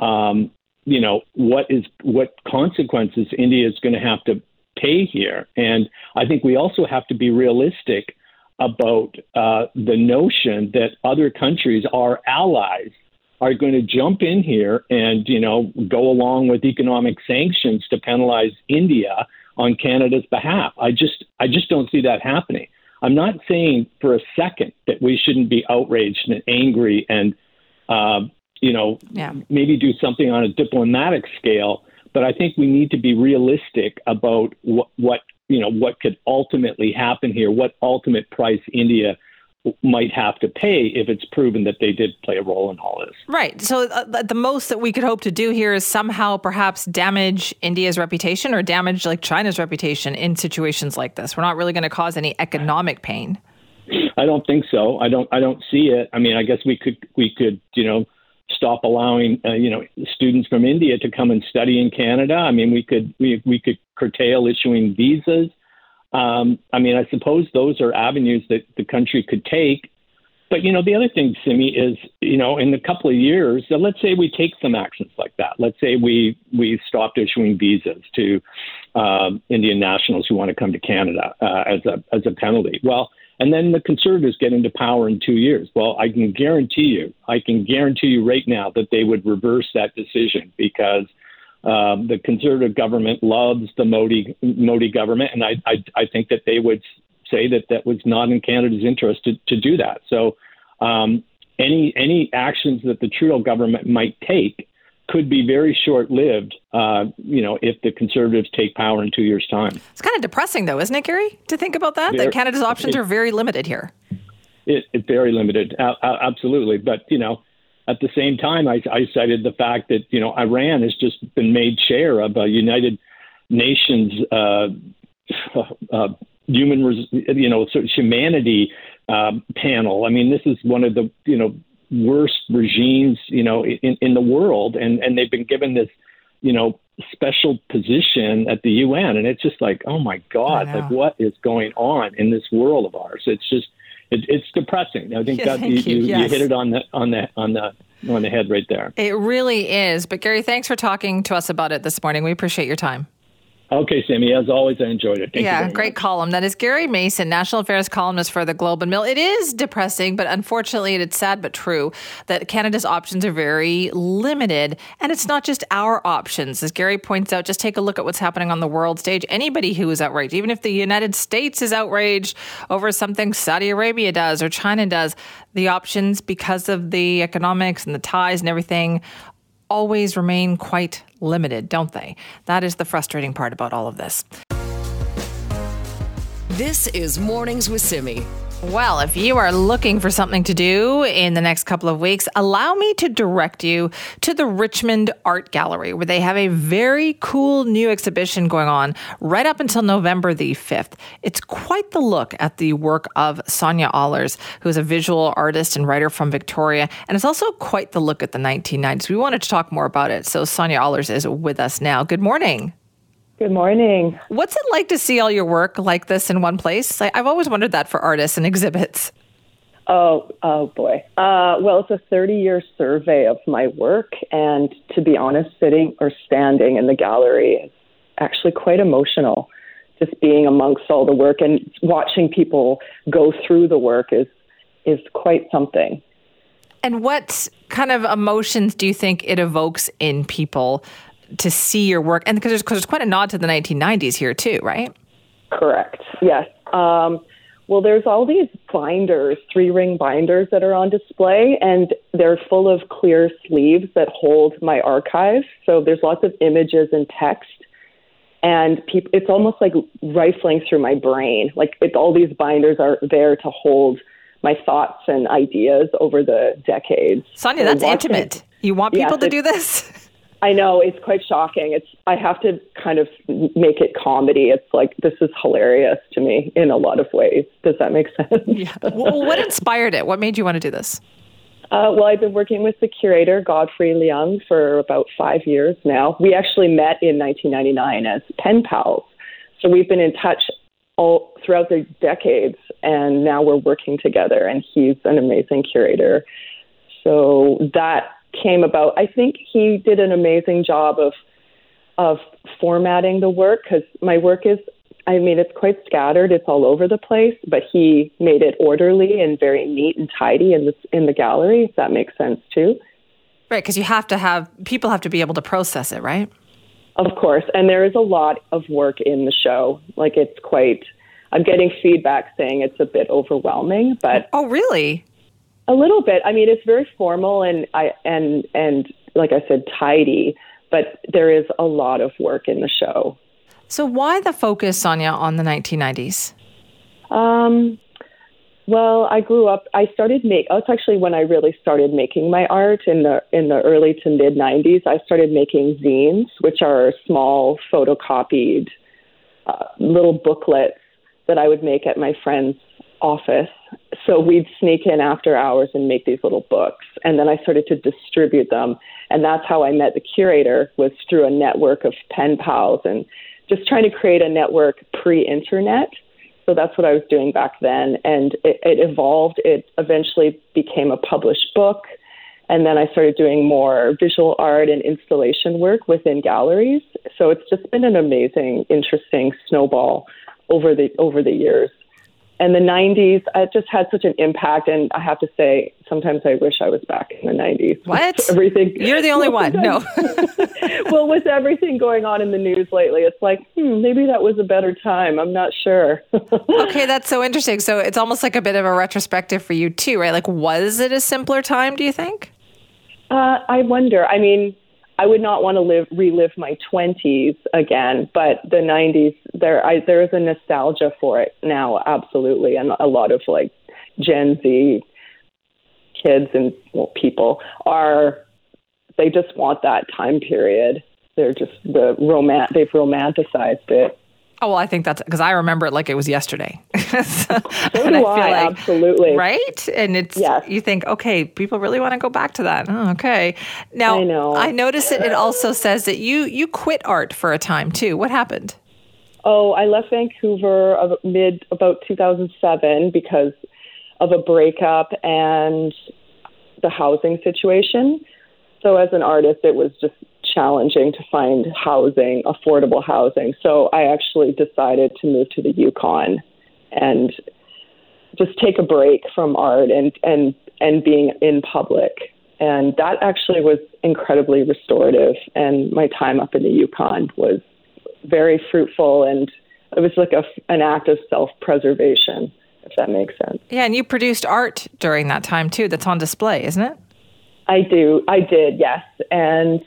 um, you know, what is what consequences India is going to have to pay here, and I think we also have to be realistic about uh, the notion that other countries are allies are going to jump in here and you know go along with economic sanctions to penalize India on Canada's behalf. I just I just don't see that happening. I'm not saying for a second that we shouldn't be outraged and angry and uh, you know yeah. maybe do something on a diplomatic scale. But I think we need to be realistic about what, what you know what could ultimately happen here, what ultimate price India might have to pay if it's proven that they did play a role in all this. Right. So uh, the most that we could hope to do here is somehow perhaps damage India's reputation or damage like China's reputation in situations like this. We're not really going to cause any economic pain. I don't think so. I don't. I don't see it. I mean, I guess we could. We could. You know, stop allowing uh, you know students from India to come and study in Canada. I mean, we could. We we could curtail issuing visas. Um, I mean, I suppose those are avenues that the country could take. But you know, the other thing, Simi, is you know, in a couple of years, so let's say we take some actions like that. Let's say we we stopped issuing visas to um, Indian nationals who want to come to Canada uh, as a as a penalty. Well, and then the Conservatives get into power in two years. Well, I can guarantee you, I can guarantee you right now that they would reverse that decision because um, the conservative government loves the Modi Modi government, and I, I I think that they would say that that was not in Canada's interest to, to do that. So um, any any actions that the Trudeau government might take could be very short lived. Uh, you know, if the Conservatives take power in two years' time. It's kind of depressing, though, isn't it, Gary, to think about that? That Canada's options it, are very limited here. It, it's very limited, uh, absolutely. But you know, at the same time, I, I cited the fact that you know Iran has just been made chair of a United Nations uh, uh, human, res- you know, sort of humanity um, panel. I mean, this is one of the you know worst regimes you know in, in the world, and and they've been given this you know special position at the UN, and it's just like, oh my God, like what is going on in this world of ours? It's just it, it's depressing. I think Yeah, that you, you. Yes. you hit it on the on the on the on the head right there. It really is. But Gary, thanks for talking to us about it this morning. We appreciate your time. Okay, Simi. As always, I enjoyed it. Thank you yeah, great much. column. That is Gary Mason, national affairs columnist for the Globe and Mail. It is depressing, but unfortunately, it's sad but true that Canada's options are very limited. And it's not just our options. As Gary points out, just take a look at what's happening on the world stage. Anybody who is outraged, even if the United States is outraged over something Saudi Arabia does or China does, the options, because of the economics and the ties and everything, always remain quite limited, don't they? That is the frustrating part about all of this. This is Mornings with Simi. Well, if you are looking for something to do in the next couple of weeks, allow me to direct you to the Richmond Art Gallery, where they have a very cool new exhibition going on right up until November the 5th. It's quite the look at the work of Sonja Ahlers, who is a visual artist and writer from Victoria. And it's also quite the look at the 1990s. We wanted to talk more about it. So Sonja Ahlers is with us now. Good morning. Good morning. What's it like to see all your work like this in one place? I- I've always wondered that for artists and exhibits. Oh, oh boy. Uh, well, it's a 30 year survey of my work. And to be honest, sitting or standing in the gallery is actually quite emotional. Just being amongst all the work and watching people go through the work is, is quite something. And what kind of emotions do you think it evokes in people to see your work? And because there's, there's quite a nod to the 1990s here, too, right? Correct. Yes. Um, well, there's all these binders, three ring binders that are on display, and they're full of clear sleeves that hold my archive. So there's lots of images and text, and peop- it's almost like rifling through my brain. Like all these binders are there to hold my thoughts and ideas over the decades. Sonja, that's watching- intimate. You want people to do this? I know it's quite shocking. It's I have to kind of make it comedy. It's like this is hilarious to me in a lot of ways. Does that make sense? yeah. Well, what inspired it? What made you want to do this? Uh, well, I've been working with the curator Godfrey Leung for about five years now. We actually met in 1999 as pen pals, so we've been in touch all throughout the decades, and now we're working together. And he's an amazing curator. So that came about. I think he did an amazing job of of formatting the work because my work is. I mean, it's quite scattered. It's all over the place, but he made it orderly and very neat and tidy in the in the gallery. If that makes sense too. Right, because you have to have people have to be able to process it, right? Of course, and there is a lot of work in the show. Like it's quite. I'm getting feedback saying it's a bit overwhelming, but Oh, really? A little bit. I mean, it's very formal and I and and like I said, tidy. But there is a lot of work in the show. So why the focus, Sonja, on the 1990s? Um, well, I grew up. I started make. That's actually when I really started making my art in the in the early to mid '90s. I started making zines, which are small photocopied uh, little booklets that I would make at my friend's office. So we'd sneak in after hours and make these little books, and then I started to distribute them. And that's how I met the curator was through a network of pen pals and just trying to create a network pre-internet. So that's what I was doing back then. And it, it evolved. It eventually became a published book. And then I started doing more visual art and installation work within galleries. So it's just been an amazing, interesting snowball over the over the years. And the 90s, it just had such an impact. And I have to say, sometimes I wish I was back in the 90s. What? Everything. You're the only one. No. well, with everything going on in the news lately, it's like, hmm, maybe that was a better time. I'm not sure. okay, that's so interesting. So it's almost like a bit of a retrospective for you too, right? Like, was it a simpler time? Do you think? Uh, I wonder. I mean, I would not want to live relive my 20s again, but the 90s there I there is a nostalgia for it now absolutely and a lot of like Gen Z kids and well, people are they just want that time period. They're just the roman they've romanticized it. Oh well, I think that's because I remember it like it was yesterday. so, so do I, I oh, like, absolutely. Right, and it's yes. you think, okay, people really want to go back to that. Oh, okay. Now I know. I notice that it also says that you you quit art for a time too. What happened? Oh, I left Vancouver mid about 2007 because of a breakup and the housing situation. So as an artist, it was just challenging to find housing, affordable housing. So I actually decided to move to the Yukon and just take a break from art and and and being in public. And that actually was incredibly restorative. And my time up in the Yukon was very fruitful, and it was like a, an act of self preservation, if that makes sense. Yeah, and you produced art during that time too. That's on display, isn't it? I do. I did, yes. And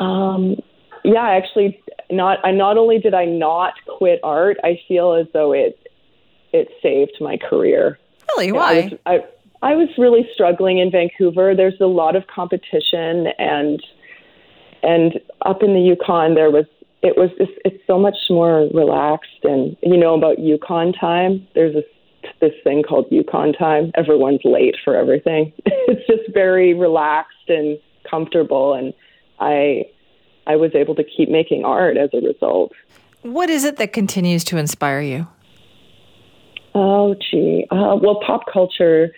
um, yeah, actually, not. I not only did I not quit art, I feel as though it it saved my career. Really? Why? I was, I, I was really struggling in Vancouver. There's a lot of competition, and and up in the Yukon, there was it was just, it's so much more relaxed. And you know about Yukon time. There's this this thing called Yukon time. Everyone's late for everything. it's just very relaxed and comfortable, and I I was able to keep making art as a result. What is it that continues to inspire you? Oh, gee. Uh, well, pop culture.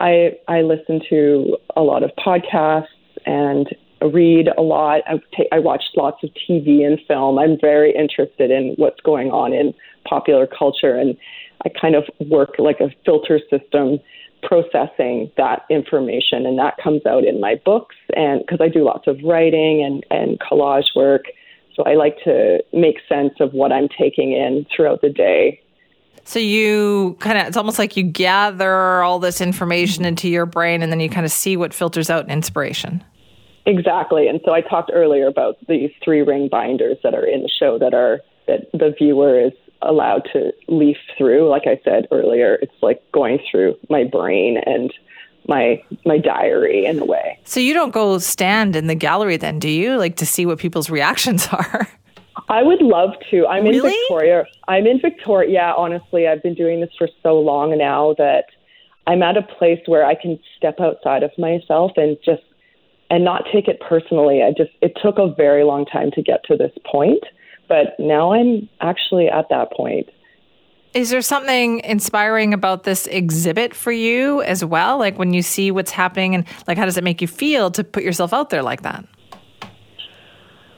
I I listen to a lot of podcasts and read a lot. I, take, I watch lots of TV and film. I'm very interested in what's going on in popular culture, and I kind of work like a filter system processing that information and that comes out in my books and because I do lots of writing and and collage work so I like to make sense of what I'm taking in throughout the day. So you kind of it's almost like you gather all this information into your brain and then you kind of see what filters out in inspiration. Exactly and so I talked earlier about these three ring binders that are in the show that are that the viewer is allowed to leaf through. Like I said earlier, it's like going through my brain and my my diary in a way. So you don't go stand in the gallery then, do you? Like to see what people's reactions are? I would love to. I'm really? in Victoria. I'm in Victoria. Yeah, honestly, I've been doing this for so long now that I'm at a place where I can step outside of myself and just and not take it personally. I just it took a very long time to get to this point but now I'm actually at that point. Is there something inspiring about this exhibit for you as well? Like when you see what's happening and like how does it make you feel to put yourself out there like that?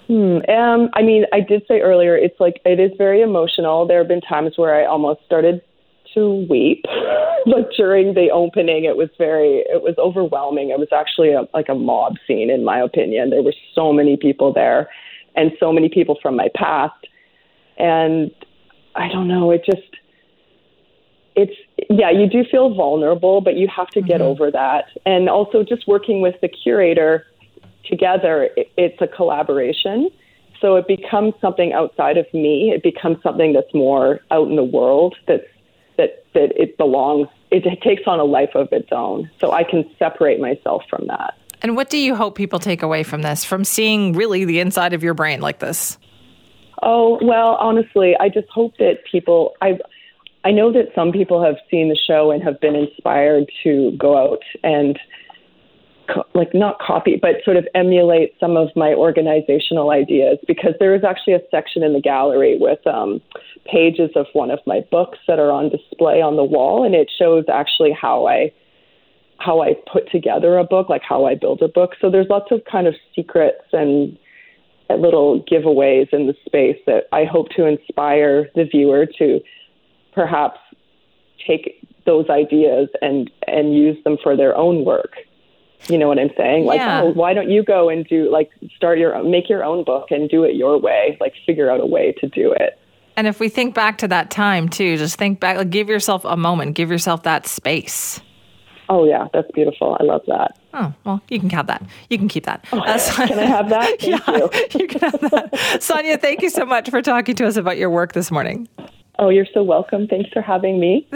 Hmm. Um, I mean, I did say earlier, it's like it is very emotional. There have been times where I almost started to weep, but during the opening, it was very, it was overwhelming. It was actually a, like a mob scene, in my opinion. There were so many people there, and so many people from my past. And I don't know, it just, it's, yeah, you do feel vulnerable, but you have to get mm-hmm. over that. And also, just working with the curator together, it, it's a collaboration. So it becomes something outside of me. It becomes something that's more out in the world. That's that that it belongs. It, it takes on a life of its own. So I can separate myself from that. And what do you hope people take away from this, from seeing really the inside of your brain like this? Oh, well, honestly, I just hope that people I I know that some people have seen the show and have been inspired to go out and co- like not copy but sort of emulate some of my organizational ideas because there is actually a section in the gallery with um, pages of one of my books that are on display on the wall and it shows actually how I how I put together a book, like how I build a book. So there's lots of kind of secrets and little giveaways in the space that I hope to inspire the viewer to perhaps take those ideas and and use them for their own work. You know what I'm saying? Like, yeah. oh, why don't you go and do like start your own, make your own book and do it your way? Like, figure out a way to do it. And if we think back to that time too, just think back, like, give yourself a moment, give yourself that space. Oh yeah, that's beautiful. I love that. Oh well, you can have that. You can keep that. Oh, uh, can I have that? Thank yeah, you. you can have that. Sonja, thank you so much for talking to us about your work this morning. Oh, you're so welcome. Thanks for having me.